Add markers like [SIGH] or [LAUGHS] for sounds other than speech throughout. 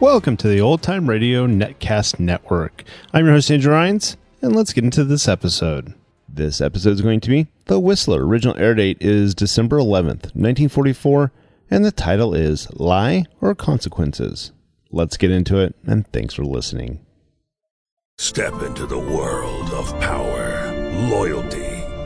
Welcome to the Old Time Radio Netcast Network. I'm your host, Andrew Rhynes, and let's get into this episode. This episode is going to be The Whistler. Original air date is December 11th, 1944, and the title is Lie or Consequences. Let's get into it, and thanks for listening. Step into the world of power, loyalty,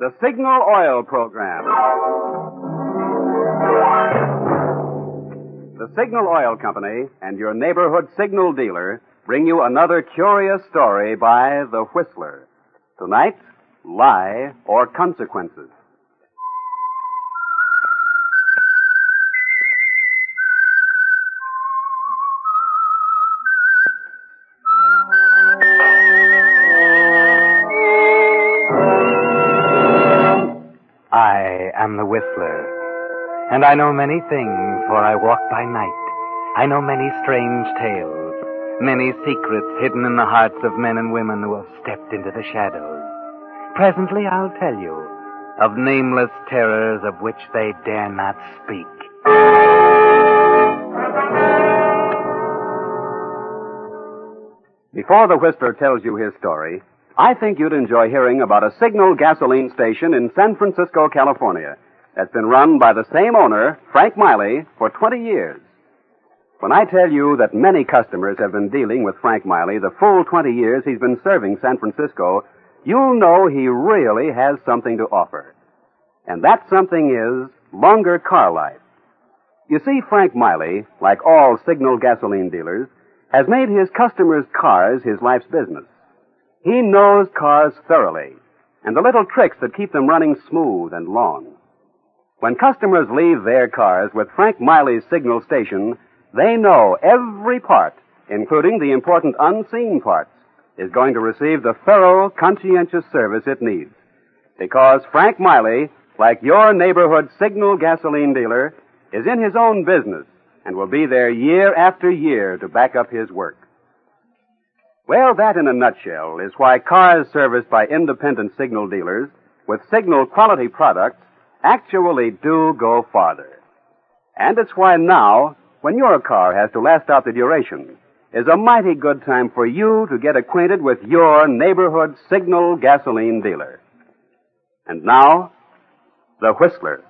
The Signal Oil Program. The Signal Oil Company and your neighborhood signal dealer bring you another curious story by The Whistler. Tonight, Lie or Consequences. Am the Whistler, and I know many things, for I walk by night. I know many strange tales, many secrets hidden in the hearts of men and women who have stepped into the shadows. Presently I'll tell you of nameless terrors of which they dare not speak. Before the Whistler tells you his story, I think you'd enjoy hearing about a Signal gasoline station in San Francisco, California, that's been run by the same owner, Frank Miley, for 20 years. When I tell you that many customers have been dealing with Frank Miley the full 20 years he's been serving San Francisco, you'll know he really has something to offer. And that something is longer car life. You see, Frank Miley, like all Signal gasoline dealers, has made his customers' cars his life's business. He knows cars thoroughly and the little tricks that keep them running smooth and long. When customers leave their cars with Frank Miley's signal station, they know every part, including the important unseen parts, is going to receive the thorough, conscientious service it needs. Because Frank Miley, like your neighborhood signal gasoline dealer, is in his own business and will be there year after year to back up his work. Well, that in a nutshell is why cars serviced by independent signal dealers with signal quality products actually do go farther. And it's why now, when your car has to last out the duration, is a mighty good time for you to get acquainted with your neighborhood signal gasoline dealer. And now, the Whistler.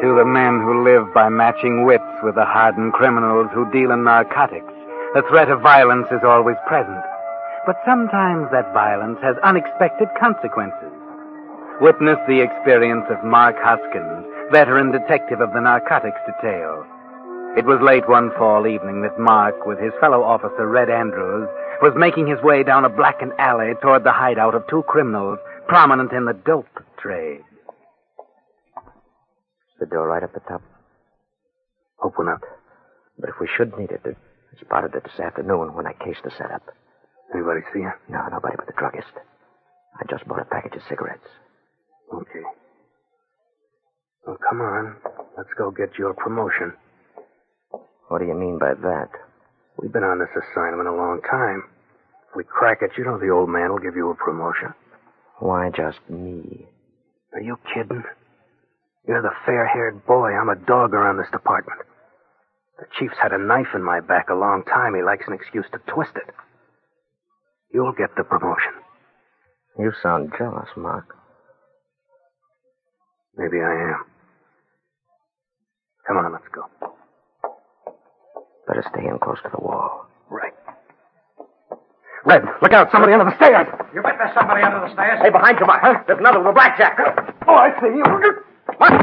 To the men who live by matching wits with the hardened criminals who deal in narcotics, the threat of violence is always present. But sometimes that violence has unexpected consequences. Witness the experience of Mark Hoskins, veteran detective of the narcotics detail. It was late one fall evening that Mark, with his fellow officer Red Andrews, was making his way down a blackened alley toward the hideout of two criminals prominent in the dope trade. The door right up the top. Open up. But if we should need it, I spotted it this afternoon when I cased the setup. Anybody see her? No, nobody but the druggist. I just bought a package of cigarettes. Okay. Well, come on. Let's go get your promotion. What do you mean by that? We've been on this assignment a long time. If we crack it, you know the old man will give you a promotion. Why just me? Are you kidding? You're the fair haired boy. I'm a dog around this department. The chief's had a knife in my back a long time. He likes an excuse to twist it. You'll get the promotion. You sound jealous, Mark. Maybe I am. Come on, let's go. Better stay in close to the wall. Right. Red, look out. Somebody under the stairs. You bet there's somebody under the stairs. Hey, behind you, Mark. Huh? There's another with a blackjack. Oh, I see you. What?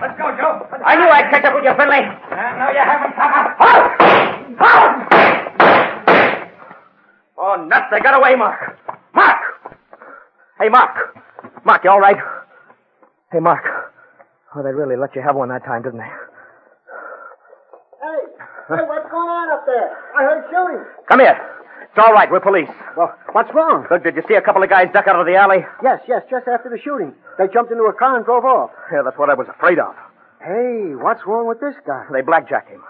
Let's go, Joe. I knew I'd catch up with you, Finley. Uh, no, you haven't, Papa. Oh, nuts. They got away, Mark. Mark! Hey, Mark. Mark, you all right? Hey, Mark. Oh, they really let you have one that time, didn't they? Hey, hey, what's going on up there? I heard shooting. Come here. It's all right. We're police. Well, what's wrong? Look, did you see a couple of guys duck out of the alley? Yes, yes, just after the shooting. They jumped into a car and drove off. Yeah, that's what I was afraid of. Hey, what's wrong with this guy? They blackjacked him.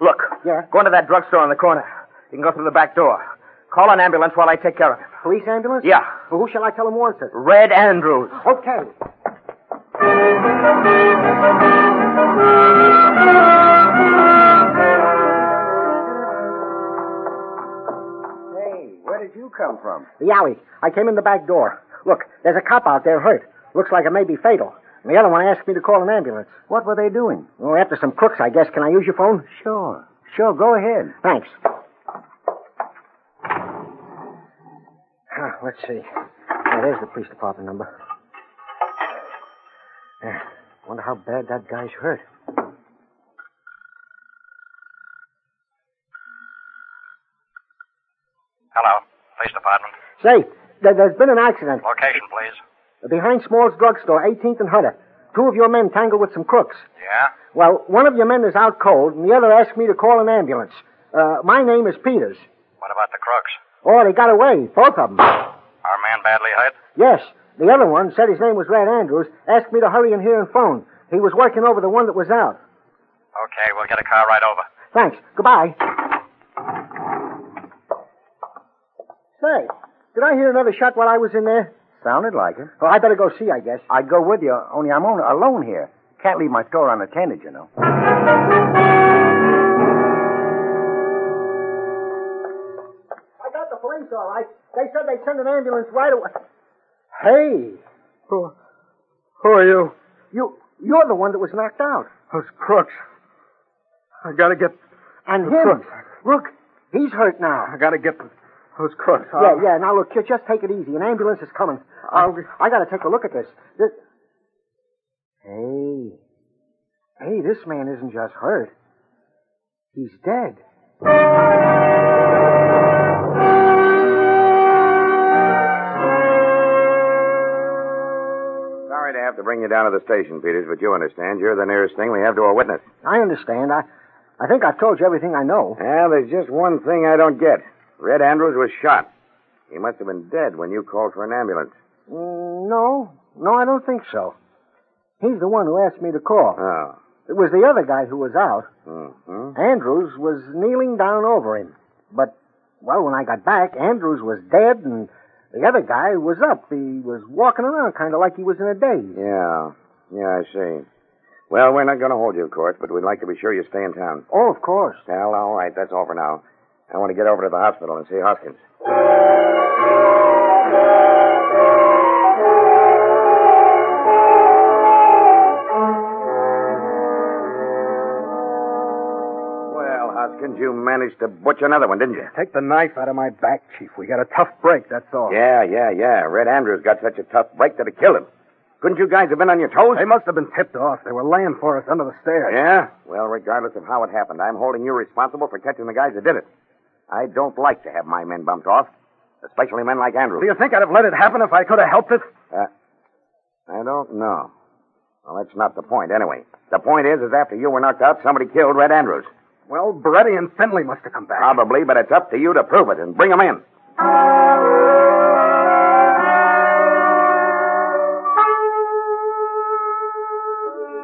Look. Yeah? Go into that drugstore on the corner. You can go through the back door. Call an ambulance while I take care of him. Police ambulance? Yeah. Well, who shall I tell him wants it? Red Andrews. Okay. You come from? The alley. I came in the back door. Look, there's a cop out there hurt. Looks like it may be fatal. And the other one asked me to call an ambulance. What were they doing? Well, after some crooks, I guess. Can I use your phone? Sure. Sure, go ahead. Thanks. Ah, let's see. Oh, there's the police department number. Yeah. Wonder how bad that guy's hurt. Hello. Police department. Say, there, has been an accident. Location, please. Behind Small's drugstore, 18th and Hunter. Two of your men tangled with some crooks. Yeah? Well, one of your men is out cold, and the other asked me to call an ambulance. Uh, my name is Peters. What about the crooks? Oh, they got away, both of them. Our man badly hurt? Yes. The other one said his name was Red Andrews, asked me to hurry in here and phone. He was working over the one that was out. Okay, we'll get a car right over. Thanks. Goodbye. Say, did I hear another shot while I was in there? Sounded like it. Well, I better go see, I guess. I'd go with you, only I'm on, alone here. Can't leave my store unattended, you know. I got the police all right. They said they'd send an ambulance right away. Hey. Who, who are you? You, you're the one that was knocked out. Those crooks. I gotta get. And him. Crooks. Look, he's hurt now. I gotta get the, those crooks. Yeah, yeah. Now look, kid, just take it easy. An ambulance is coming. I'll... I, I gotta take a look at this. this. Hey. Hey, this man isn't just hurt. He's dead. Sorry to have to bring you down to the station, Peters, but you understand. You're the nearest thing we have to a witness. I understand. I, I think I've told you everything I know. Yeah, there's just one thing I don't get. Red Andrews was shot. He must have been dead when you called for an ambulance. Mm, no, no, I don't think so. He's the one who asked me to call. Oh. It was the other guy who was out. Mm-hmm. Andrews was kneeling down over him. But, well, when I got back, Andrews was dead and the other guy was up. He was walking around kind of like he was in a daze. Yeah. Yeah, I see. Well, we're not going to hold you, of course, but we'd like to be sure you stay in town. Oh, of course. Well, all right. That's all for now. I want to get over to the hospital and see Hoskins. Well, Hoskins, you managed to butcher another one, didn't you? Take the knife out of my back, Chief. We got a tough break, that's all. Yeah, yeah, yeah. Red Andrews got such a tough break that it killed him. Couldn't you guys have been on your toes? They must have been tipped off. They were laying for us under the stairs. Yeah? Well, regardless of how it happened, I'm holding you responsible for catching the guys that did it. I don't like to have my men bumped off, especially men like Andrews. Do you think I'd have let it happen if I could have helped it? Uh, I don't know. Well, that's not the point, anyway. The point is, is after you were knocked out, somebody killed Red Andrews. Well, Baretti and Finley must have come back. Probably, but it's up to you to prove it and bring them in.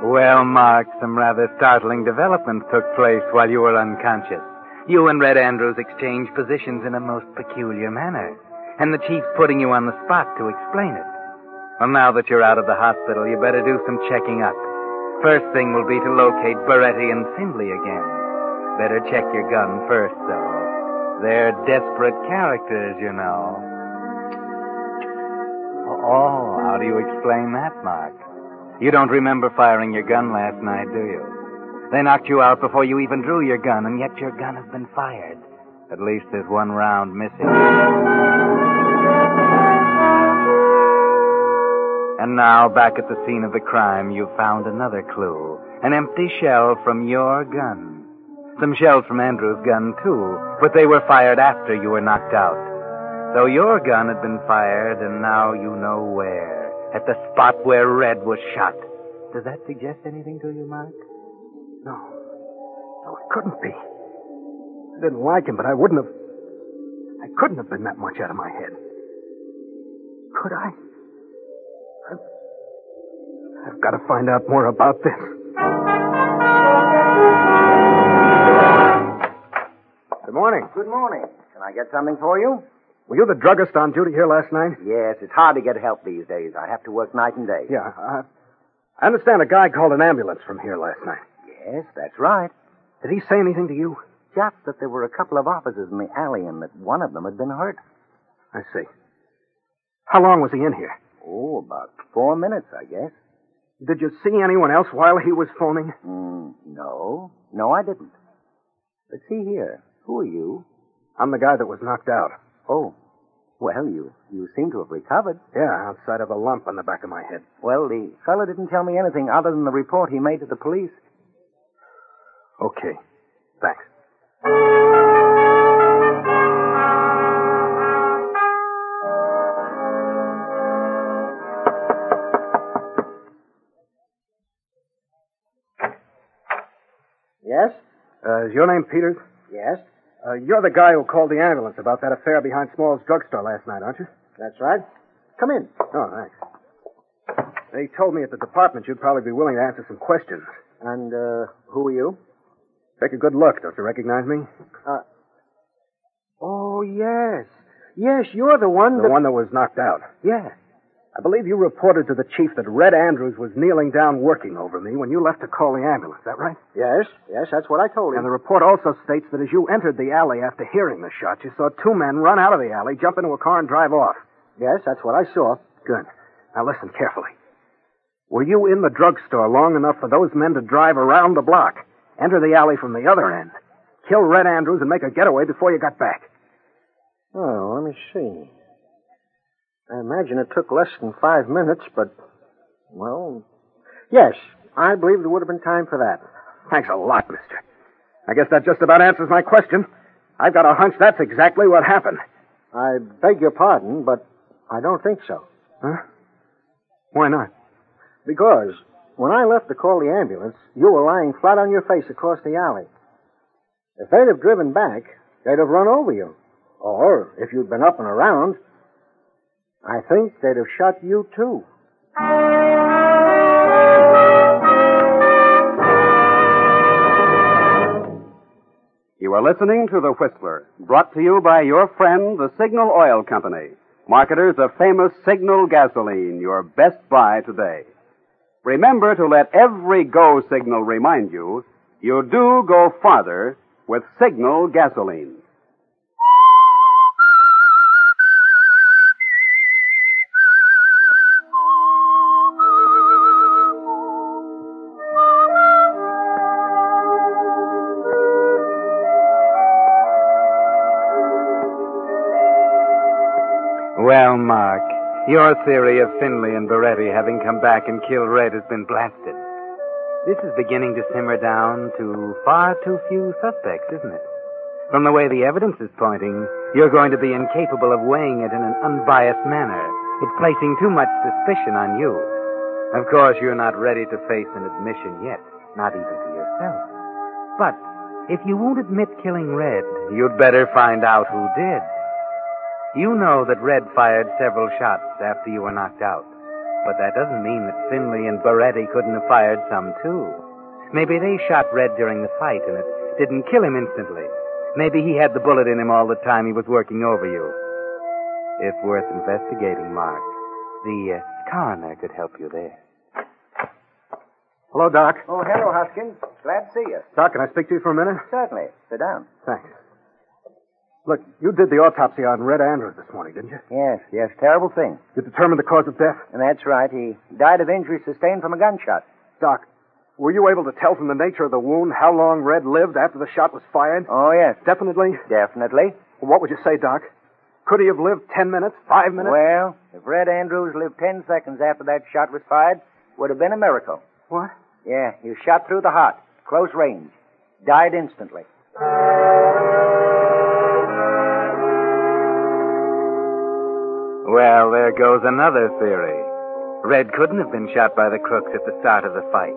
Well, Mark, some rather startling developments took place while you were unconscious. You and Red Andrews exchanged positions in a most peculiar manner, and the chief's putting you on the spot to explain it. Well, now that you're out of the hospital, you better do some checking up. First thing will be to locate Baretti and Finley again. Better check your gun first, though. They're desperate characters, you know. Oh, how do you explain that, Mark? You don't remember firing your gun last night, do you? They knocked you out before you even drew your gun, and yet your gun has been fired. At least there's one round missing. And now, back at the scene of the crime, you've found another clue. An empty shell from your gun. Some shells from Andrew's gun, too, but they were fired after you were knocked out. So your gun had been fired, and now you know where. At the spot where Red was shot. Does that suggest anything to you, Mark? No. No, it couldn't be. I didn't like him, but I wouldn't have. I couldn't have been that much out of my head. Could I? I've, I've got to find out more about this. Good morning. Good morning. Can I get something for you? Were you the druggist on duty here last night? Yes, it's hard to get help these days. I have to work night and day. Yeah. Uh, I understand a guy called an ambulance from here last night. Yes, that's right. Did he say anything to you? Just that there were a couple of officers in the alley and that one of them had been hurt. I see. How long was he in here? Oh, about four minutes, I guess. Did you see anyone else while he was phoning? Mm, no. No, I didn't. But see here. Who are you? I'm the guy that was knocked out. Oh. Well, you you seem to have recovered. Yeah, outside of a lump on the back of my head. Well, the fellow didn't tell me anything other than the report he made to the police. Okay. Thanks. Yes? Uh, is your name Peters? Yes. Uh, you're the guy who called the ambulance about that affair behind Small's drugstore last night, aren't you? That's right. Come in. Oh, thanks. They told me at the department you'd probably be willing to answer some questions. And, uh, who are you? Take a good look. Don't you recognize me? Uh. Oh, yes. Yes, you're the one The that. one that was knocked out. Yeah. I believe you reported to the chief that Red Andrews was kneeling down working over me when you left to call the ambulance. Is that right? Yes, yes, that's what I told him. And the report also states that as you entered the alley after hearing the shot, you saw two men run out of the alley, jump into a car, and drive off. Yes, that's what I saw. Good. Now listen carefully. Were you in the drugstore long enough for those men to drive around the block, enter the alley from the other end, kill Red Andrews, and make a getaway before you got back? Oh, let me see. I imagine it took less than five minutes, but, well, yes, I believe there would have been time for that. Thanks a lot, mister. I guess that just about answers my question. I've got a hunch that's exactly what happened. I beg your pardon, but I don't think so. Huh? Why not? Because when I left to call the ambulance, you were lying flat on your face across the alley. If they'd have driven back, they'd have run over you. Or, if you'd been up and around, I think they'd have shot you too. You are listening to The Whistler, brought to you by your friend, the Signal Oil Company, marketers of famous Signal gasoline, your best buy today. Remember to let every go signal remind you you do go farther with Signal gasoline. Your theory of Finley and Baretti having come back and killed Red has been blasted. This is beginning to simmer down to far too few suspects, isn't it? From the way the evidence is pointing, you're going to be incapable of weighing it in an unbiased manner. It's placing too much suspicion on you. Of course, you're not ready to face an admission yet, not even to yourself. But if you won't admit killing Red, you'd better find out who did. You know that Red fired several shots after you were knocked out. But that doesn't mean that Finley and Baretti couldn't have fired some too. Maybe they shot Red during the fight and it didn't kill him instantly. Maybe he had the bullet in him all the time he was working over you. It's worth investigating, Mark. The uh, coroner could help you there. Hello, Doc. Oh, hello, Hoskins. Glad to see you. Doc, can I speak to you for a minute? Certainly. Sit down. Thanks. Look, you did the autopsy on Red Andrews this morning, didn't you? Yes, yes, terrible thing. You determined the cause of death? And that's right. He died of injuries sustained from a gunshot. Doc, were you able to tell from the nature of the wound how long Red lived after the shot was fired? Oh, yes. Definitely? Definitely. What would you say, Doc? Could he have lived ten minutes, five minutes? Well, if Red Andrews lived ten seconds after that shot was fired, would have been a miracle. What? Yeah, he was shot through the heart, close range. Died instantly. Well, there goes another theory. Red couldn't have been shot by the crooks at the start of the fight.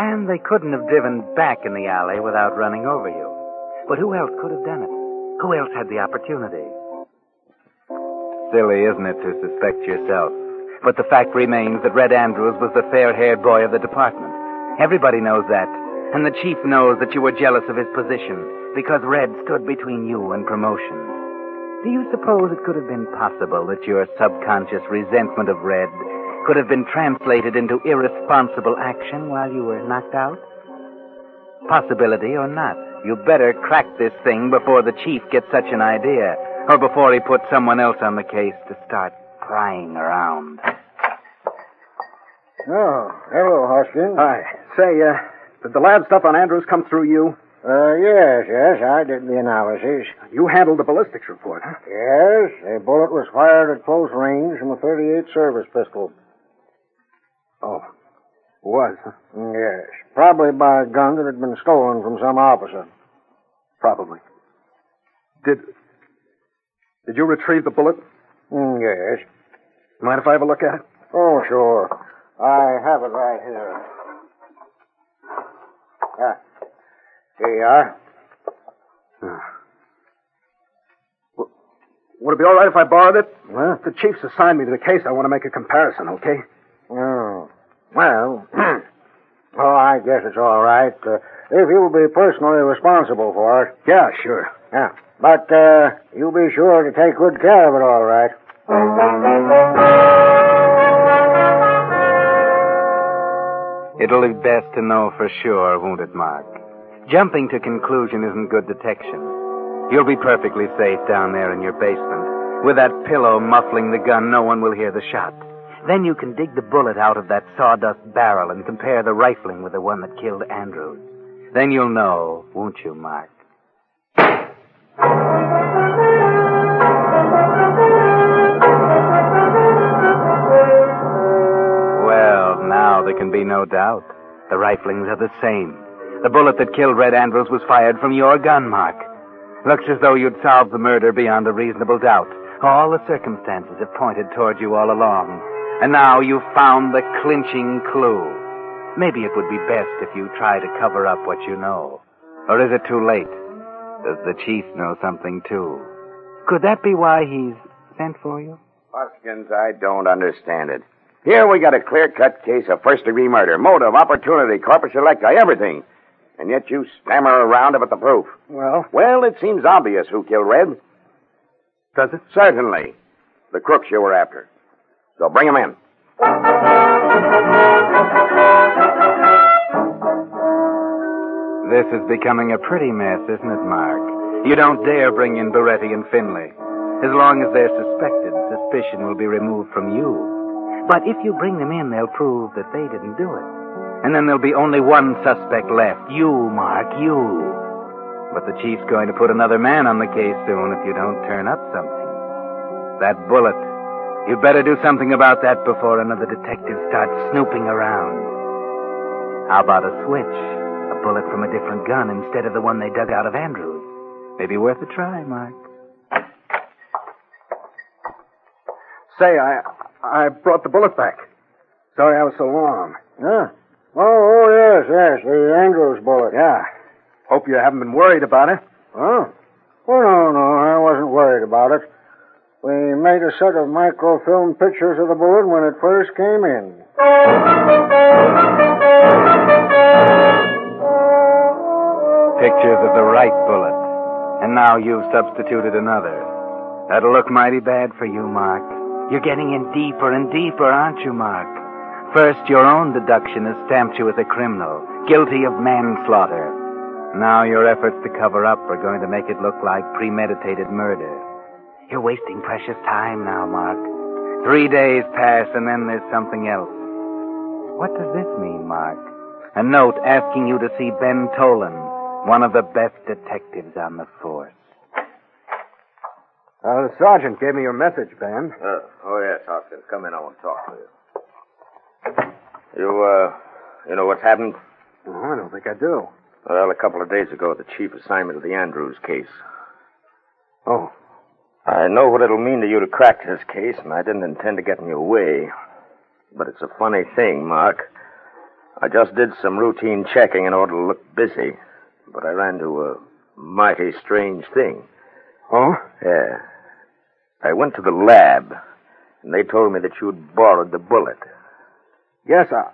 And they couldn't have driven back in the alley without running over you. But who else could have done it? Who else had the opportunity? Silly, isn't it, to suspect yourself? But the fact remains that Red Andrews was the fair haired boy of the department. Everybody knows that. And the chief knows that you were jealous of his position because Red stood between you and promotion. Do you suppose it could have been possible that your subconscious resentment of Red could have been translated into irresponsible action while you were knocked out? Possibility or not, you better crack this thing before the chief gets such an idea, or before he puts someone else on the case to start prying around. Oh, hello, Hoskins. Hi. Say, uh, did the lab stuff on Andrews come through you? Uh, yes, yes, I did the analysis. You handled the ballistics report, huh? Yes, a bullet was fired at close range from a 38 service pistol. Oh, was, huh? Yes, probably by a gun that had been stolen from some officer. Probably. Did. Did you retrieve the bullet? Mm, yes. Mind if I have a look at it? Oh, sure. I have it right here. Ah. Here you are. Would it be all right if I borrowed it? Huh? The chief's assigned me to the case. I want to make a comparison, okay? Oh. Well, [CLEARS THROAT] oh, I guess it's all right. Uh, if you'll be personally responsible for it. Yeah, sure. Yeah. But, uh, you'll be sure to take good care of it, all right. It'll be best to know for sure, won't it, Mark? Jumping to conclusion isn't good detection. You'll be perfectly safe down there in your basement. With that pillow muffling the gun, no one will hear the shot. Then you can dig the bullet out of that sawdust barrel and compare the rifling with the one that killed Andrews. Then you'll know, won't you, Mark? Well, now there can be no doubt. The riflings are the same. The bullet that killed Red Andrews was fired from your gun, Mark. Looks as though you'd solved the murder beyond a reasonable doubt. All the circumstances have pointed toward you all along. And now you've found the clinching clue. Maybe it would be best if you try to cover up what you know. Or is it too late? Does the chief know something too? Could that be why he's sent for you? Hoskins, I don't understand it. Here we got a clear-cut case of first-degree murder, motive, opportunity, corpus delicti, everything. And yet you stammer around about the proof. Well? Well, it seems obvious who killed Red. Does it? Certainly. The crooks you were after. So bring him in. This is becoming a pretty mess, isn't it, Mark? You don't dare bring in Baretti and Finley. As long as they're suspected, suspicion will be removed from you. But if you bring them in, they'll prove that they didn't do it. And then there'll be only one suspect left. You, Mark, you. But the chief's going to put another man on the case soon if you don't turn up something. That bullet. You'd better do something about that before another detective starts snooping around. How about a switch? A bullet from a different gun instead of the one they dug out of Andrews. Maybe worth a try, Mark. Say, I I brought the bullet back. Sorry I was so long. Yeah. Oh, oh, yes, yes, the Andrews bullet. Yeah. Hope you haven't been worried about it. Oh? Well, no, no, I wasn't worried about it. We made a set of microfilm pictures of the bullet when it first came in. Pictures of the right bullet. And now you've substituted another. That'll look mighty bad for you, Mark. You're getting in deeper and deeper, aren't you, Mark? First, your own deduction has stamped you as a criminal, guilty of manslaughter. Now your efforts to cover up are going to make it look like premeditated murder. You're wasting precious time now, Mark. Three days pass, and then there's something else. What does this mean, Mark? A note asking you to see Ben Tolan, one of the best detectives on the force. Uh, the sergeant gave me your message, Ben. Uh, oh, yes, Hoskins. Come in. I want to talk to you. You, uh, you know what's happened? Oh, I don't think I do. Well, a couple of days ago, the chief assigned me to the Andrews case. Oh. I know what it'll mean to you to crack this case, and I didn't intend to get in your way. But it's a funny thing, Mark. I just did some routine checking in order to look busy, but I ran into a mighty strange thing. Oh? Yeah. I went to the lab, and they told me that you'd borrowed the bullet. Yes, I.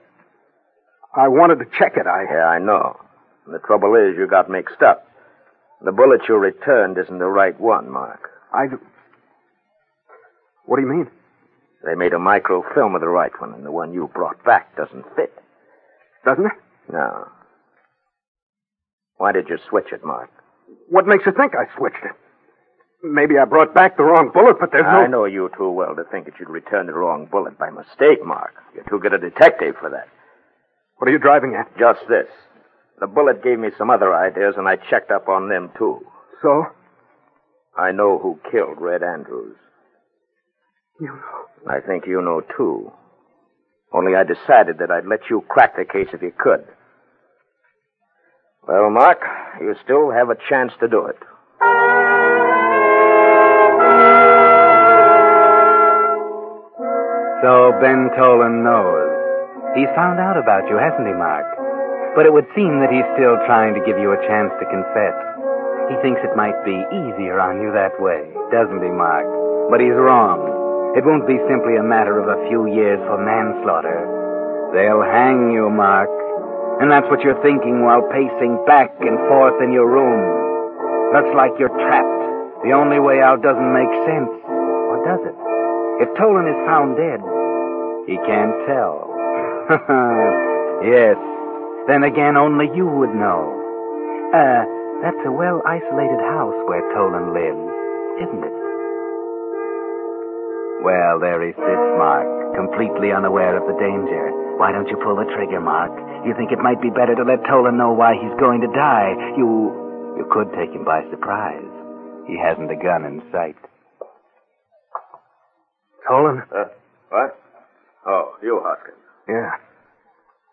I wanted to check it. I. Yeah, I know. And the trouble is, you got mixed up. The bullet you returned isn't the right one, Mark. I. What do you mean? They made a microfilm of the right one, and the one you brought back doesn't fit. Doesn't it? No. Why did you switch it, Mark? What makes you think I switched it? Maybe I brought back the wrong bullet, but there's no. I know you too well to think that you'd return the wrong bullet by mistake, Mark. You're too good a detective for that. What are you driving at? Just this. The bullet gave me some other ideas, and I checked up on them, too. So? I know who killed Red Andrews. You know? I think you know, too. Only I decided that I'd let you crack the case if you could. Well, Mark, you still have a chance to do it. So Ben Tolan knows. He's found out about you, hasn't he, Mark? But it would seem that he's still trying to give you a chance to confess. He thinks it might be easier on you that way, doesn't he, Mark? But he's wrong. It won't be simply a matter of a few years for manslaughter. They'll hang you, Mark. And that's what you're thinking while pacing back and forth in your room. Looks like you're trapped. The only way out doesn't make sense. Or does it? If Tolan is found dead, he can't tell. [LAUGHS] yes. Then again, only you would know. Uh, that's a well isolated house where Tolan lives, isn't it? Well, there he sits, Mark, completely unaware of the danger. Why don't you pull the trigger, Mark? You think it might be better to let Tolan know why he's going to die? You. You could take him by surprise. He hasn't a gun in sight. Tolan? Uh, what? Oh, you, Hoskins. Yeah.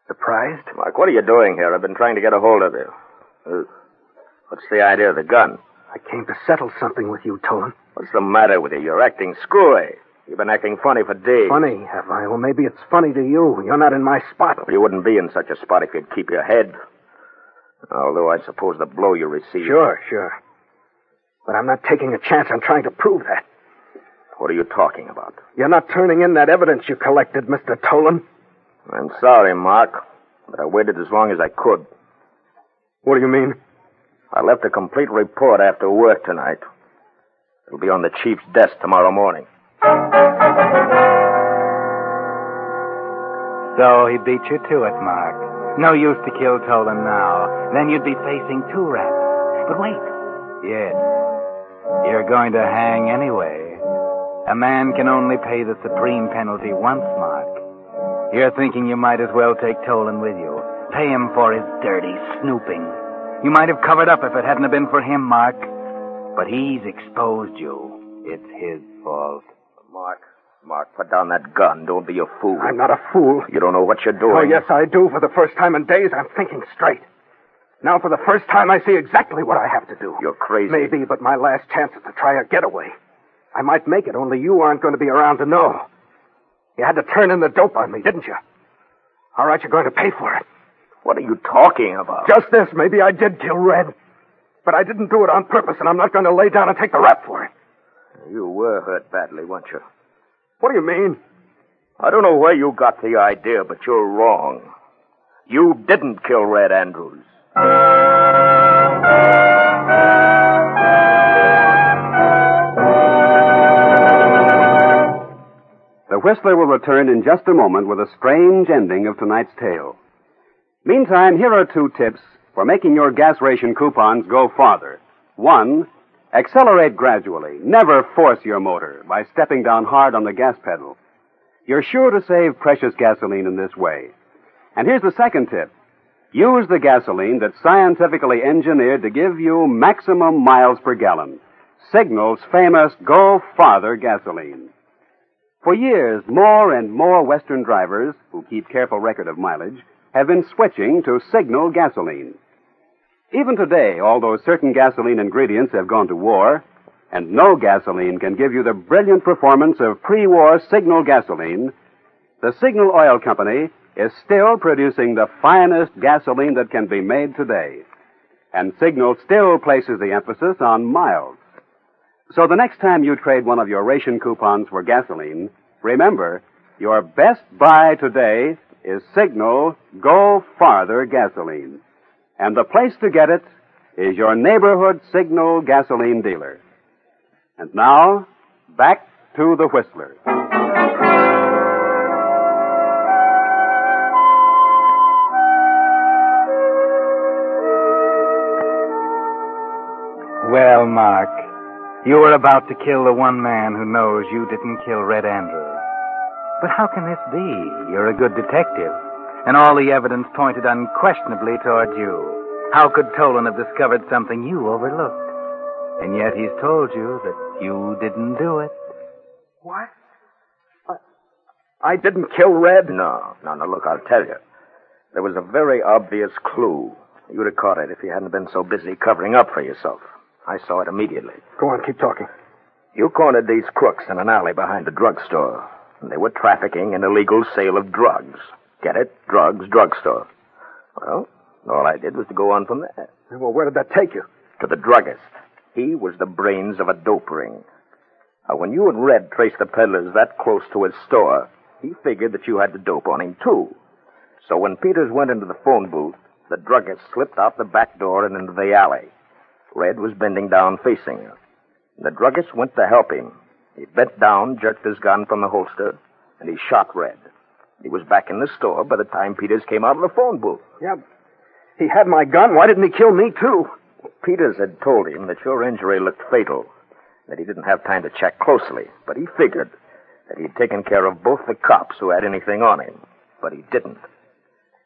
Surprised? Mark, what are you doing here? I've been trying to get a hold of you. Uh, what's the idea of the gun? I came to settle something with you, Tolan. What's the matter with you? You're acting screwy. You've been acting funny for days. Funny, have I? Well, maybe it's funny to you. You're not in my spot. You wouldn't be in such a spot if you'd keep your head. Although I suppose the blow you received. Sure, sure. But I'm not taking a chance on trying to prove that. What are you talking about? You're not turning in that evidence you collected, Mr. Tolan. I'm sorry, Mark, but I waited as long as I could. What do you mean? I left a complete report after work tonight. It'll be on the chief's desk tomorrow morning. So he beat you to it, Mark. No use to kill Tolan now. Then you'd be facing two rats. But wait. Yes. You're going to hang anyway. A man can only pay the supreme penalty once, Mark. You're thinking you might as well take Tolan with you. Pay him for his dirty snooping. You might have covered up if it hadn't have been for him, Mark. But he's exposed you. It's his fault. Mark, Mark, put down that gun. Don't be a fool. I'm not a fool. You don't know what you're doing. Oh, yes, I do. For the first time in days, I'm thinking straight. Now, for the first time, I see exactly what I have to do. You're crazy. Maybe, but my last chance is to try a getaway. I might make it, only you aren't going to be around to know. You had to turn in the dope on me, didn't you? All right, you're going to pay for it. What are you talking about? Just this. Maybe I did kill Red. But I didn't do it on purpose, and I'm not going to lay down and take the rap for it. You were hurt badly, weren't you? What do you mean? I don't know where you got the idea, but you're wrong. You didn't kill Red Andrews. Whistler will return in just a moment with a strange ending of tonight's tale. Meantime, here are two tips for making your gas ration coupons go farther. One, accelerate gradually. Never force your motor by stepping down hard on the gas pedal. You're sure to save precious gasoline in this way. And here's the second tip. Use the gasoline that's scientifically engineered to give you maximum miles per gallon. Signal's famous Go Farther gasoline. For years, more and more Western drivers who keep careful record of mileage have been switching to Signal gasoline. Even today, although certain gasoline ingredients have gone to war, and no gasoline can give you the brilliant performance of pre-war Signal gasoline, the Signal Oil Company is still producing the finest gasoline that can be made today. And Signal still places the emphasis on miles. So the next time you trade one of your ration coupons for gasoline, remember, your best buy today is Signal Go Farther gasoline. And the place to get it is your neighborhood Signal gasoline dealer. And now, back to the Whistler. Well, Mark, you were about to kill the one man who knows you didn't kill Red Andrews. But how can this be? You're a good detective, and all the evidence pointed unquestionably toward you. How could Tolan have discovered something you overlooked? And yet he's told you that you didn't do it. What? I, I didn't kill Red? No, no, no, look, I'll tell you. There was a very obvious clue. You'd have caught it if you hadn't been so busy covering up for yourself. I saw it immediately. Go on, keep talking. You cornered these crooks in an alley behind the drugstore. And they were trafficking in illegal sale of drugs. Get it? Drugs, drugstore. Well, all I did was to go on from there. Well, where did that take you? To the druggist. He was the brains of a dope ring. Now, when you and Red traced the peddlers that close to his store, he figured that you had the dope on him, too. So when Peters went into the phone booth, the druggist slipped out the back door and into the alley. Red was bending down facing her. The druggist went to help him. He bent down, jerked his gun from the holster, and he shot Red. He was back in the store by the time Peters came out of the phone booth. Yeah, he had my gun. Why didn't he kill me, too? Peters had told him that your injury looked fatal, that he didn't have time to check closely, but he figured that he'd taken care of both the cops who had anything on him, but he didn't.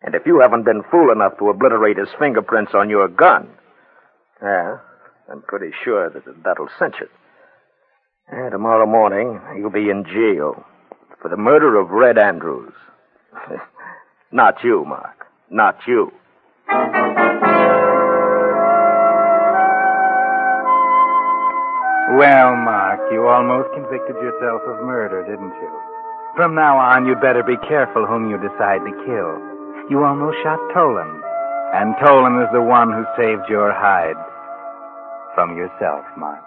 And if you haven't been fool enough to obliterate his fingerprints on your gun, yeah, I'm pretty sure that that'll cinch eh, it. And tomorrow morning, you'll be in jail for the murder of Red Andrews. [LAUGHS] Not you, Mark. Not you. Well, Mark, you almost convicted yourself of murder, didn't you? From now on, you'd better be careful whom you decide to kill. You almost shot Tolan. And Tolan is the one who saved your hide from yourself, Mark.